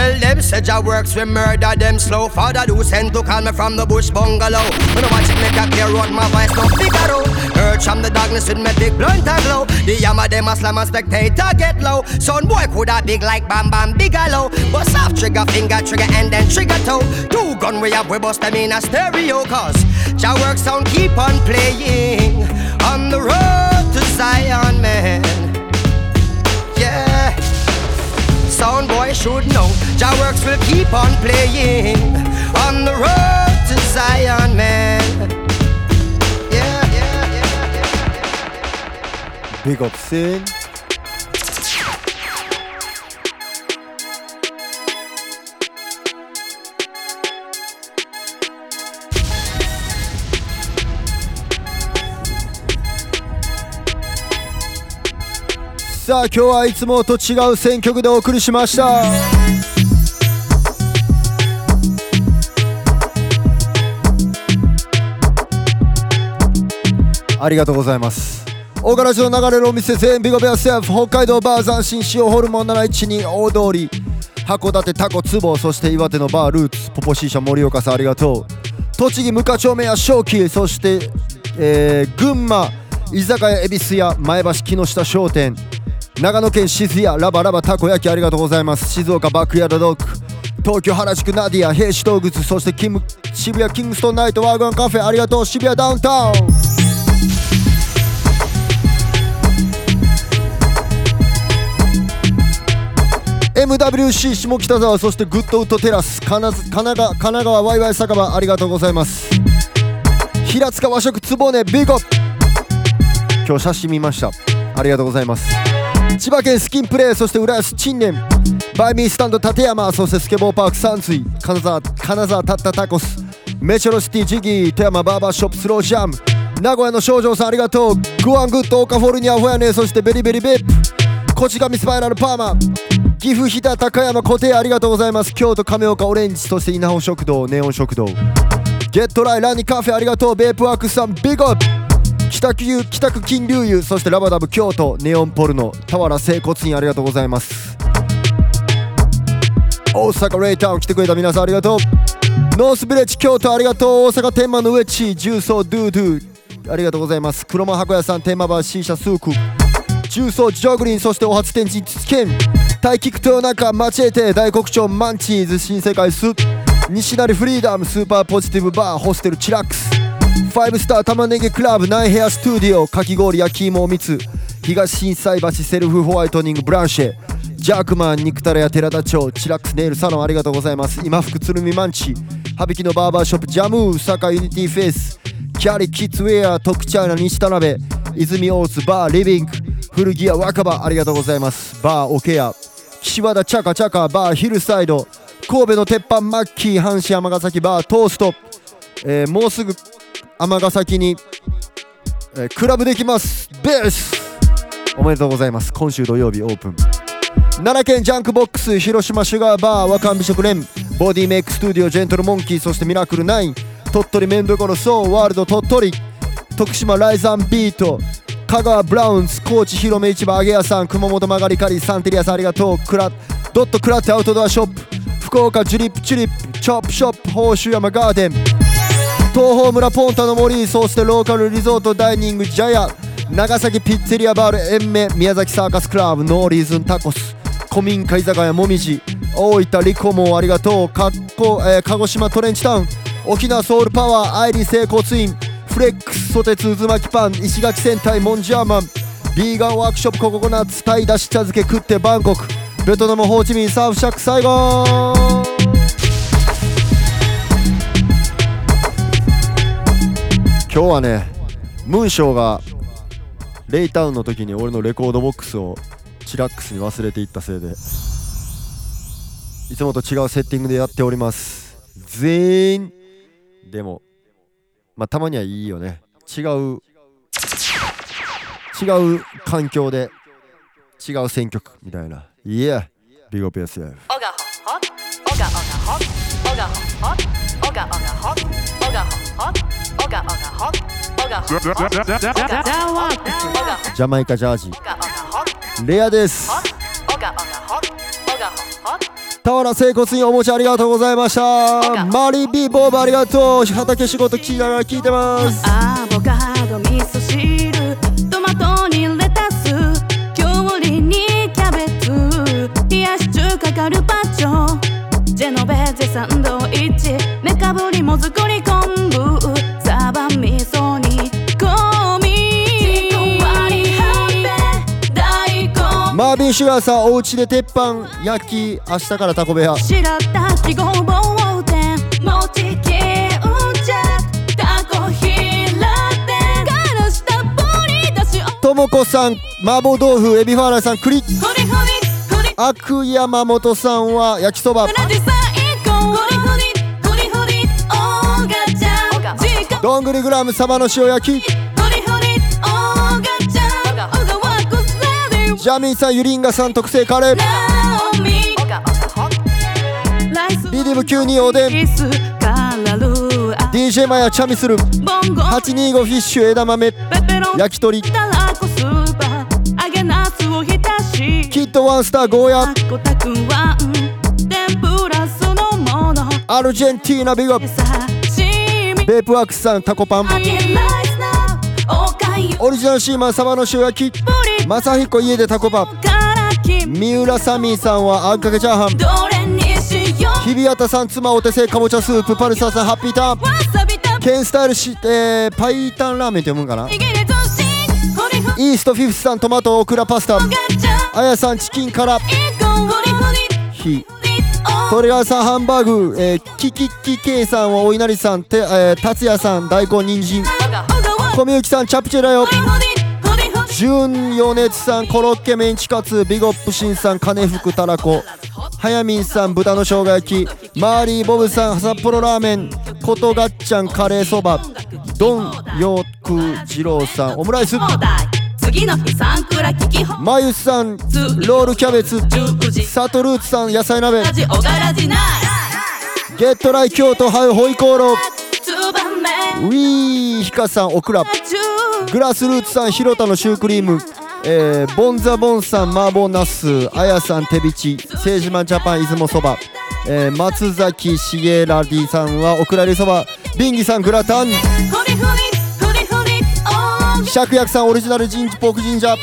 [SPEAKER 3] Tell them, say Jah works, we murder them slow. Father do send to call me from the bush bungalow. When I watch it, make a clear road, my voice no figaro. Urge from the darkness with me big blunt and glow. The yammer them a slam and spectator get low. Son boy coulda big like Bam Bam Bigelow. But soft trigger, finger trigger, and then trigger toe. Two gun we have, we bust them in a stereo. Cause Jah work sound keep on playing on the road to Zion, man. Sound boy should know. Jah works will keep on playing on the road to Zion, man. Yeah, yeah, yeah.
[SPEAKER 6] Big up Sin さあ今日はいつもと違う選曲でお送りしました。ありがとうございます。大柄町の流れるお店全ビゴベアセーフ北海道バー斬新塩ホルモン712大通り函館タコツボそして岩手のバールーツポポシーシャ盛岡さんありがとう。栃木無課町目や正気そして、えー群馬居酒屋恵比寿屋前橋木下商店。長野県静谷ラバラバたこ焼きありがとうございます。静岡バックヤードドッグ東京原宿ナディア兵士東靴そしてキム渋谷キングストンナイトワーガンカフェありがとう。渋谷ダウンタウン。MWC 下北沢そしてグッドウッドテラス。神奈川神奈川ワイワイ酒場ありがとうございます。平塚和食つぼねビーコ今日写真見ました。ありがとうございます。千葉県スキンプレーそして浦安陳年。バイミースタンド立山そしてスケボーパーク三水。金沢金沢タッタタコス。メチョロシティジギー富山バーバーショップスロージャム。名古屋の少女さんありがとう。グワングッドオカフォルニアフォヤネそしてベリベリベップ。こちがみスパイラルパーマ岐阜飛騨高山固定ありがとうございます。京都亀岡オレンジそして稲穂食堂ネオン食堂。ゲットライランニカフェありがとう。ベープワークスさんビッグアップ北区北区金龍湯そしてラバダブ京都ネオンポルノ俵整骨院ありがとうございます大阪レイタウン来てくれた皆さんありがとうノースビレッジ京都ありがとう大阪天満の上地重曹ドゥドゥありがとうございます黒間箱屋さん天満橋 C 社スーク重曹ジョグリンそしてお初天神つけん大菊豊中マチエテ大黒町マンチーズ新世界ス西成フリーダムスーパーポジティブバーホステルチラックスファイブスター玉ねぎクラブナイヘアスタジオかき氷焼き芋おみつ。東心斎橋セルフホワイトニングブランシェ。ジャークマン肉タレや寺田町チラックスネイルサロンありがとうございます。今福鶴見マンチ。羽引きのバーバーショップジャムー坂ユニティフェイス。キャリキッズウェア特チャイナ西田辺。泉大津バーリビング。古着屋若葉ありがとうございます。バーオケア。岸和田チャカチャカバーヒルサイド。神戸の鉄板マッキー阪神尼崎バートースト、えーもうすぐ尼崎に、えークラブできます。ベースおめでとうございます。今週土曜日オープン。奈良県ジャンクボックス広島シュガーバー若美食連ボディメイクスタジオジェントルモンキーそしてミラクル9鳥取メンドコロソーワールド鳥取徳島ライザンビート香川ブラウンズ高知広め市場揚げ屋さん熊本曲がりカリサンテリアさんありがとう。クラドットクラッテアウトドアショップ福岡ジュリップチュリップチョップショップ宝州山ガーデン。東方村ポンタの森そしてローカルリゾートダイニングジャヤ長崎ピッツェリアバール延命宮崎サーカスクラブノーリーズンタコス古民家居酒屋もみじ大分リコモありがとうかっこ、えー鹿児島トレンチタウン沖縄ソウルパワーアイリー整骨院フレックスソテツ渦巻きパン石垣戦隊モンジャーマンビーガンワークショップココナッツタイだし茶漬け食ってバンコクベトナムホーチミンサーフシャックサイ今日はねムンショーがレイタウンの時に俺のレコードボックスをチラックスに忘れていったせいでいつもと違うセッティングでやっております。全員でもまあたまにはいいよね。違う違う環境で違う選曲みたいな。いやビゴペース F
[SPEAKER 12] Oga hot, oga oga hot, oga oga hot, oga hot, oga oga hot, oga oga hot, oga hot,
[SPEAKER 6] ジャマイカジャージレアです
[SPEAKER 12] hot.
[SPEAKER 6] 俵整骨院お持ちありがとうございましたマリビーボーブありがとう畑仕事聞いながら聞いてます
[SPEAKER 30] アボカド味噌汁サンドイッチメカブリもずくり昆布。サバ味噌に香味ちくわりはんぺ大根。
[SPEAKER 6] マービン・シュガーさんお家で鉄板焼き明日からタコ部屋。
[SPEAKER 30] 白滝ごぼう天もちきうんちゃタコひら天からしたっぷりだし。
[SPEAKER 6] ともこさん麻婆豆腐エビファーラーさん栗悪山本さんは焼きそばどんぐりグラムサバの塩焼き。ジャミンさんユリンガさん特製カレーリディム92おでん DJ マヤチャミスル825フィッシュ枝豆焼き鳥キッドワンスターゴーヤアルジェンティーナビゴベープワークスさんタコパン。オリジナルシーマンサバの塩焼き。マサヒコ家でタコパ三浦サミーさんはあんかけチャーハン。日比谷さん妻お手製かぼちゃスープパルサーさんハッピーターン。ケンスタイルし、えー、パイタンラーメンって読むんかな？イーストフィフスさんトマトオクラパスタ。あやさんチキンからひトレガーさんハンバーグ、えー、キキキケイさんはお稲荷さんて、えー、達也さん大根人参。小みゆきさんチャプチェだよ。純余熱さんコロッケメンチカツビゴップシンさん金福たらこ。はやみんさん豚の生姜焼き。マーリーボブさん札幌ラーメン。ことがっちゃんカレーそば。ドンヨーク二郎さん。オムライス。
[SPEAKER 30] 次の日サンクラ聞きほ
[SPEAKER 6] まゆさんロールキャベツサトルーツさん野菜鍋。
[SPEAKER 30] ラジオガラジナ
[SPEAKER 6] ゲットライ京都ハイホイコーロウィーヒカさんオクラ。グラスルーツさん広田のシュークリーム。えー、ボンザボンさん麻婆ナスあやさん手びち政治マンジャパン出雲そば、えー、松崎しげらりさんはオクラリそば。ビンギさんグラタン芍薬さんオリジナルジンジポークジンジャー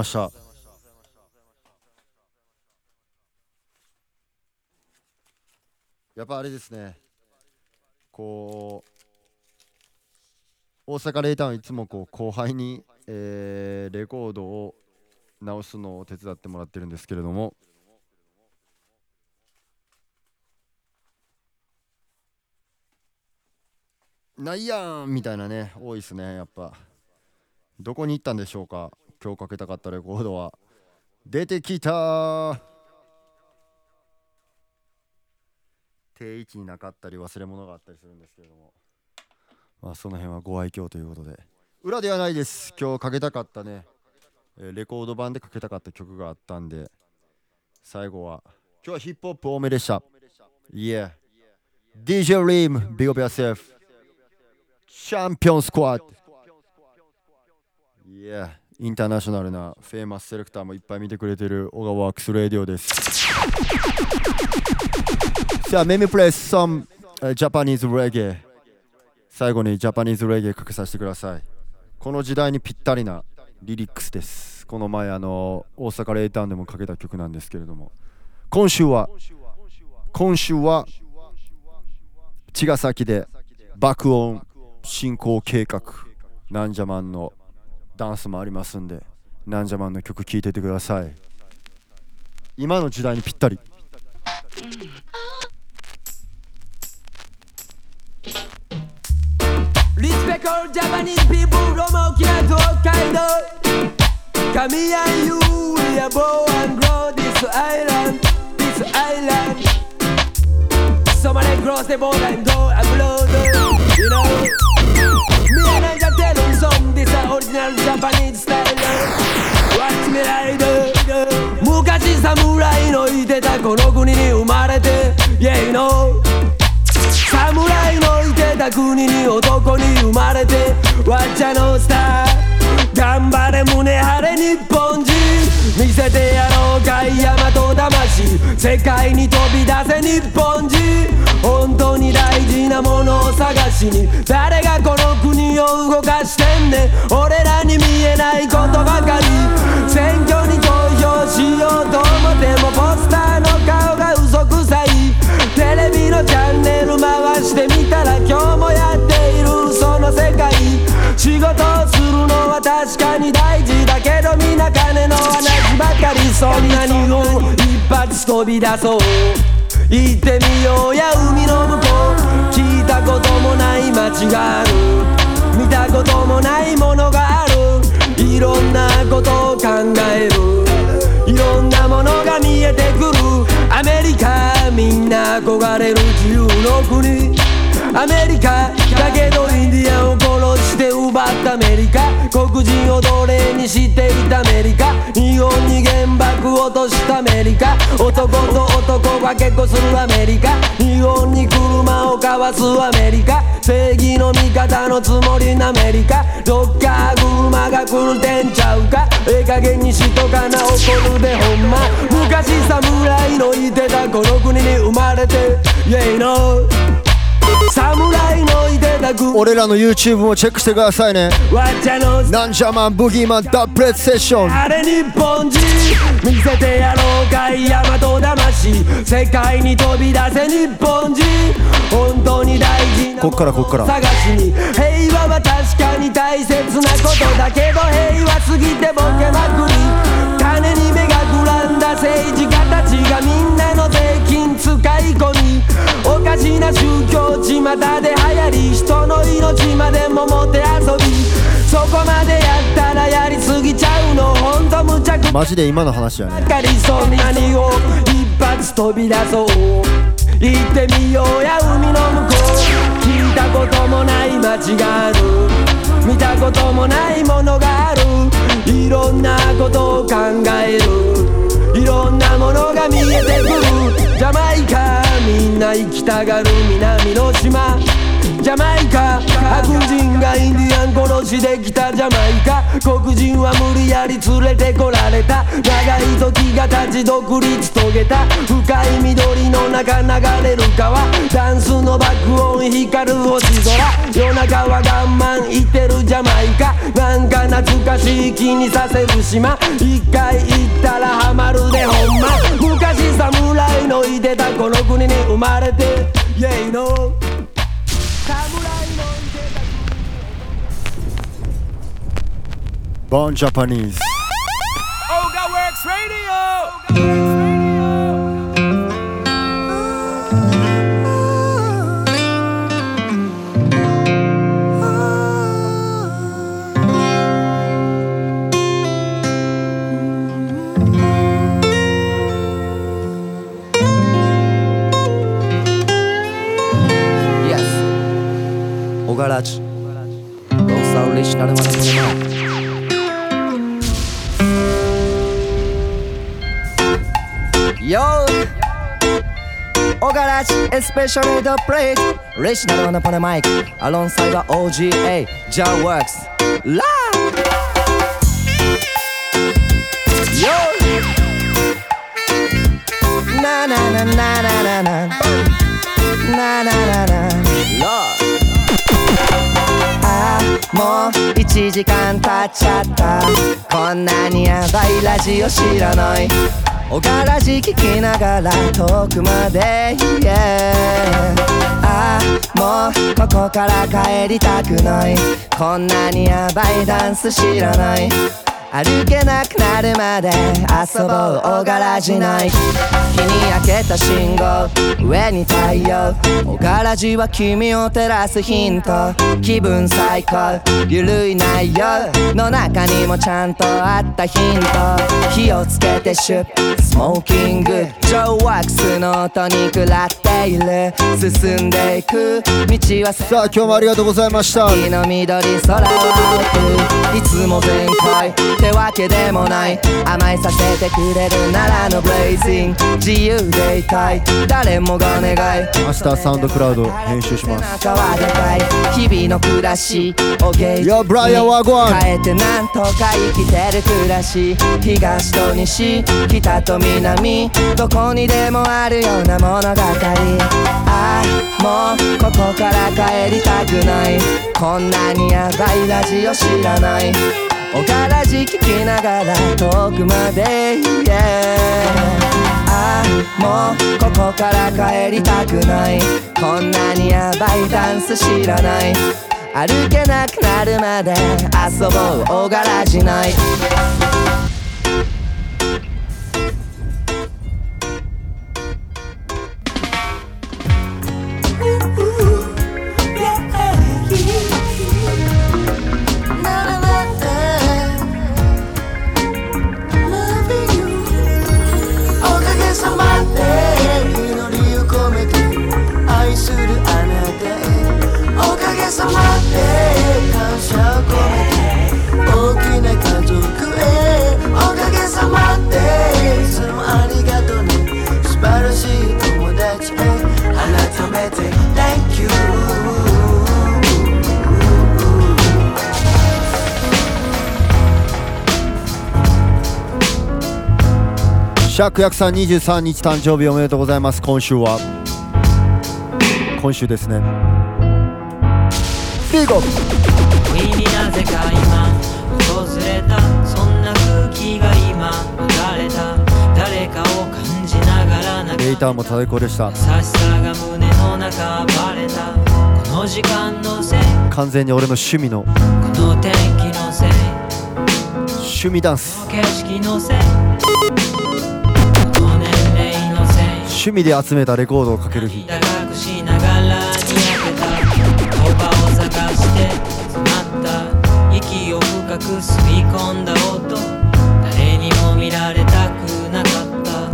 [SPEAKER 6] ました。やっぱあれですね。こう大阪レイタウンいつもこう後輩に、えーレコードを直すのを手伝ってもらってるんですけれども。ないやんみたいなね多いですねやっぱ。どこに行ったんでしょうか。今日かけたかったレコードは。出てきた。定位置になかったり忘れ物があったりするんですけれども。まあその辺はご愛嬌ということで。裏ではないです。今日かけたかったね、レコード版でかけたかった曲があったんで。最後は今日はヒップホップ多めでした。Yeah DJ Reem Big up yourself チャンピオンスクワット Yeah インターナショナルなフェイマスセレクターもいっぱい見てくれてる OGAWORKS RADIO です。さあ let me play some Japanese reggae 最後に Japanese reggae かけさせてください。この時代にぴったりな lyrics です。この前あの大阪レイタウンでもかけた曲なんですけれども。今週は今週は茅ヶ崎で爆音進行計画。ナンジャマンのダンスもありますんでなんじゃまんの曲聴いててください。今の時代にぴったり「
[SPEAKER 31] リスペクトジャパニー・ピープル・ロマ・オキナ・ゾー・カイド」「カミヤ・ユー・ウィ・ボー・アン・グロー・ディス・アイランド・ディス・アイランド」「ソマレ・グロー・セ・ボー・アン・ド・アブロード」「ミア・ナンジャ・テル・ some, this a original Japanese style. Watch me ride, 昔侍のいてたこの国に生まれて Yeah you know 侍のいてた国に男に生まれてわっちゃのスター頑張れ胸張れ日本人見せてやろうか大和魂。世界に飛び出せ日本人本当に大事なものを探しに。誰がこの国を動かしてんねん。俺らに見えないことばかり。選挙に投票しようと思ってもポスターの顔が嘘くさい。テレビのチャンネル回してみたら今日もやっている。その仕事をするのは確かに大事だけど皆金の話ばかりそんなにを一発飛び出そう行ってみようや海の向こう聞いたこともない街がある見たこともないものがあるいろんなことを考えるいろんなものが見えてくるアメリカみんな憧れる自由の国アメリカだけどインディアンをて奪ったアメリカ。黒人を奴隷にしていたアメリカ。日本に原爆を落としたアメリカ。男と男が結婚するアメリカ。日本に車を交わすアメリカ。正義の味方のつもりなアメリカ。ロッカー車が来るてんちゃうか。ええ加減にしとかな怒るでほんま。昔侍のいてたこの国に生まれて Yeah no 侍のいてた国
[SPEAKER 6] 俺らの YouTube もチェックしてくださいね。なんじゃマンブギーマンダブレッドセッション。
[SPEAKER 31] あれ日本人。見せてやろうかい大和魂。世界に飛び出せ日本人。本当に大事な
[SPEAKER 6] こっからこっから。
[SPEAKER 31] 探しに。平和は確かに大切なことだけど平和すぎてボケまくり。金に目がくらんだ政治家たちがみんなの税金使い込みおかしな宗教巷で流行り人の命までももて遊びそこまでやったらやりすぎちゃうの。ほんと無茶苦
[SPEAKER 6] マジで今の話やね。
[SPEAKER 31] かりそんなにを一発飛び出そう。行ってみようや海の向こう。聞いたこともない街がある。見たこともないものがある。いろんなことを考える。いろんなものが見えてくる。ジャマイカみんな行きたがる南の島ジャマイカ。白人がインディアン殺しできたジャマイカ。黒人は無理やり連れてこられた。長い時が経ち独立遂げた。深い緑の中流れる川。ダンスの爆音光る星空。夜中は我慢いってるジャマイカ。なんか懐かしい気にさせる島。一回行ったらハマるでほんま。昔侍のいてたこの国に生まれて。Yeah no
[SPEAKER 6] ボン Bom Japanese. Olga Works Radio!
[SPEAKER 13] Yes! Works Radio.
[SPEAKER 32] Garage. Don't sound rich, not a Yo! オガラチエス the ルドプレイレシナルのパネマイク。アロンサイドー OGA ジャンワークス。ラー。ヨー。ナナナナナナナナナナナナナあもう1時間経っちゃった。こんなにヤバいラジオ知らない。おからじ聞きながら遠くまで、yeah、ああもうここから帰りたくない。こんなにヤバいダンス知らない。歩けなくなるまで遊ぼうおがらじない。日に焼けた信号上に太陽。おがらじは君を照らすヒント。気分最高。ゆるい内容の中にもちゃんとあったヒント。火をつけてシュッ。スモーキングジョーワックスの音に食らっている。進んでいく道は
[SPEAKER 6] さ。あ今日もありがとうございました。
[SPEAKER 32] 月の緑空は青く。いつも全開ってわけでもない。甘えさせてくれるならのブレイジング自由でいたい。誰もが願い。
[SPEAKER 6] 明日サウンドクラウド編集します。
[SPEAKER 32] 中はでかい。日々の暮らし。をゲージ
[SPEAKER 6] よブライアンワゴン。
[SPEAKER 32] 変えてなんとか生きてる暮らし。東と西。北と南。どこにでもあるような物語。ああもうここから帰りたくない。こんなにヤバいラジオ知らないおからじ聞きながら遠くまで、yeah ああもうここから帰りたくない。こんなにヤバいダンス知らない。歩けなくなるまで遊ぼうおからじない。
[SPEAKER 6] シャックヤクさん23日誕生日おめでとうございます。今週は。今週ですね。ビーゴ
[SPEAKER 33] 不意になぜか今訪れた。そんな空気が今流れた。誰かを感じながら泣
[SPEAKER 6] レイターも最高でした。
[SPEAKER 33] 優しさが胸の中た。この時間のせい。
[SPEAKER 6] 完全に俺の趣味の。
[SPEAKER 33] この天気のせい。
[SPEAKER 6] 趣味ダンス。
[SPEAKER 33] 景色のせい
[SPEAKER 6] 趣味で集めたレコードをかける日。
[SPEAKER 33] 隠しながらにやけた言葉を探してまった。息を深く吸い込んだ音誰にも見られたくなかった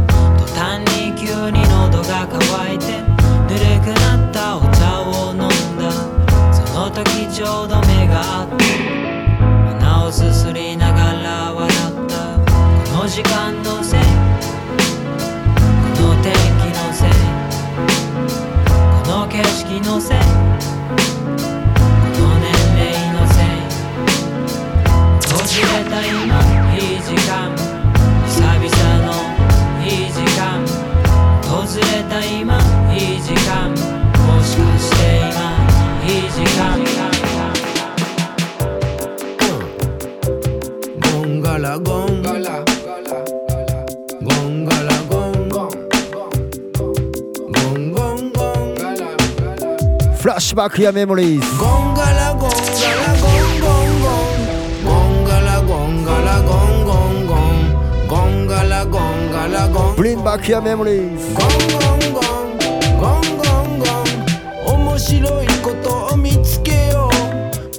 [SPEAKER 33] 途端に急に喉が渇いてぬるくなったお茶を飲んだ。その時ちょうど目が合って鼻をすすりながら笑った。この時間
[SPEAKER 6] バックやメモリーズ
[SPEAKER 31] ゴンガラゴンガラゴンゴンゴンゴンガラゴンガラゴンゴンゴンゴンガラゴンガラゴン
[SPEAKER 6] ブリンバックやメモリー
[SPEAKER 31] ンゴンゴンゴンゴンゴン面白いことを見つけよ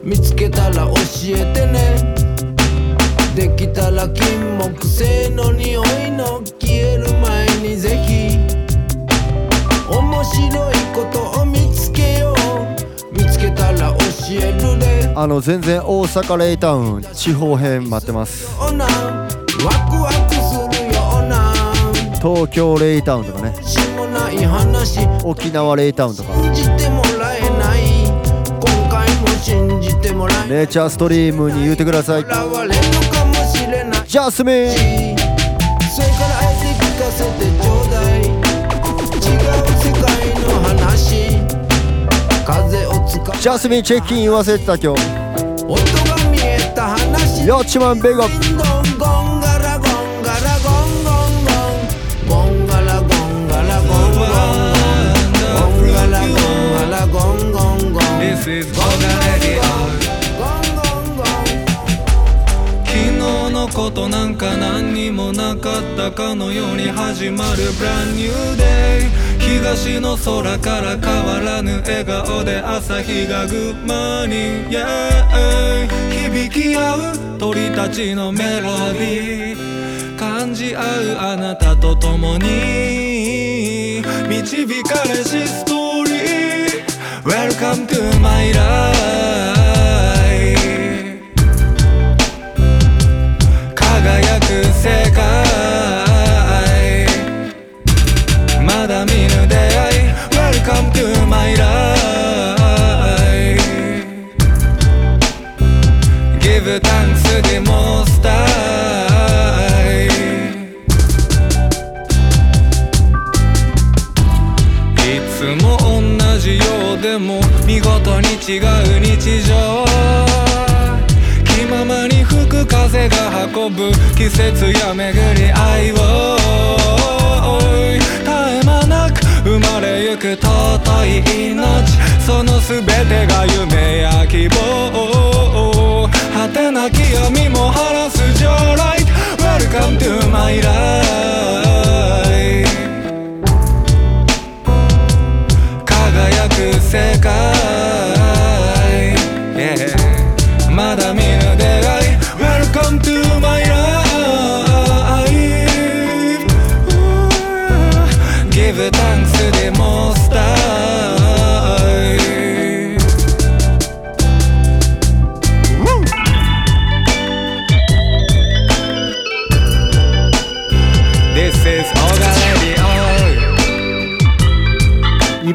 [SPEAKER 31] う。見つけたら教えてね。できたら金木犀の匂いの消える前にぜひ。面白いことを
[SPEAKER 6] あの全然大阪レイタウン地方編待ってます。東京レイタウンとかね。沖縄レイタウンとか。ネイチャーストリームに言うてください。ジャスミン。ジャスミンチェックイン忘れてた今日
[SPEAKER 31] 音が見えた話
[SPEAKER 6] よっちまんベゴ
[SPEAKER 34] かったかのように始まる Brand New Day 東の空から変わらぬ笑顔で朝日がグッマーニング Yeah 響き合う鳥たちのメロディー。感じ合うあなたと共に。導かれしストーリー。Welcome to my life 季節や巡り愛を絶え間なく生まれゆく尊い命その全てが夢や希望。果てなき闇も晴らす Your light Welcome to my life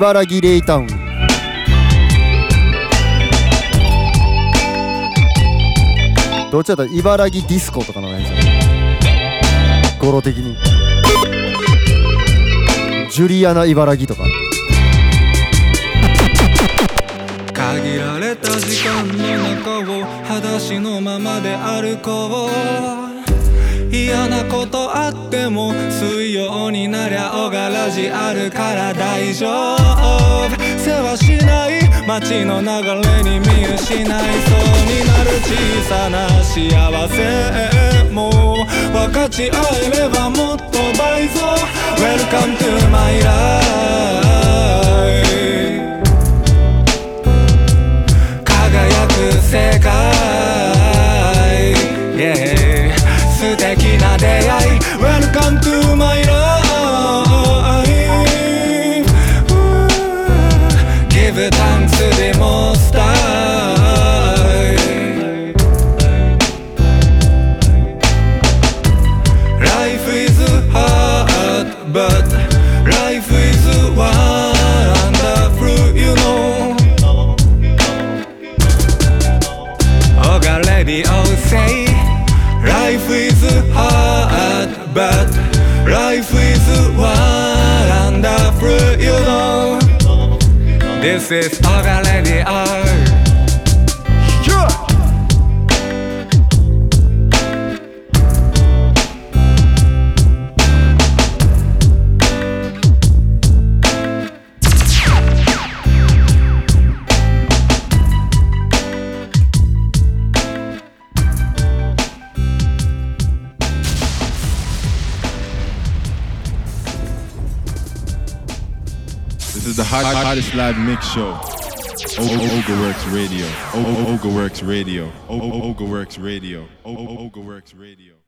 [SPEAKER 6] 茨城レイタウン。どっちだった？ら茨城ディスコとかのやつ語呂的に。ジュリアナ茨城とか。
[SPEAKER 34] 限られた時間の中を裸足のままで歩こう。嫌なことあっても水曜になりゃ小柄じあるから大丈夫。世話しない街の流れに見失いそうになる小さな幸せ。も分かち合えればもっと倍増 Welcome to my life 輝く世界、な出会い
[SPEAKER 35] exist Works Show. Ogaworks Radio. Ogaworks Radio. Ogaworks Radio. Ogaworks Radio.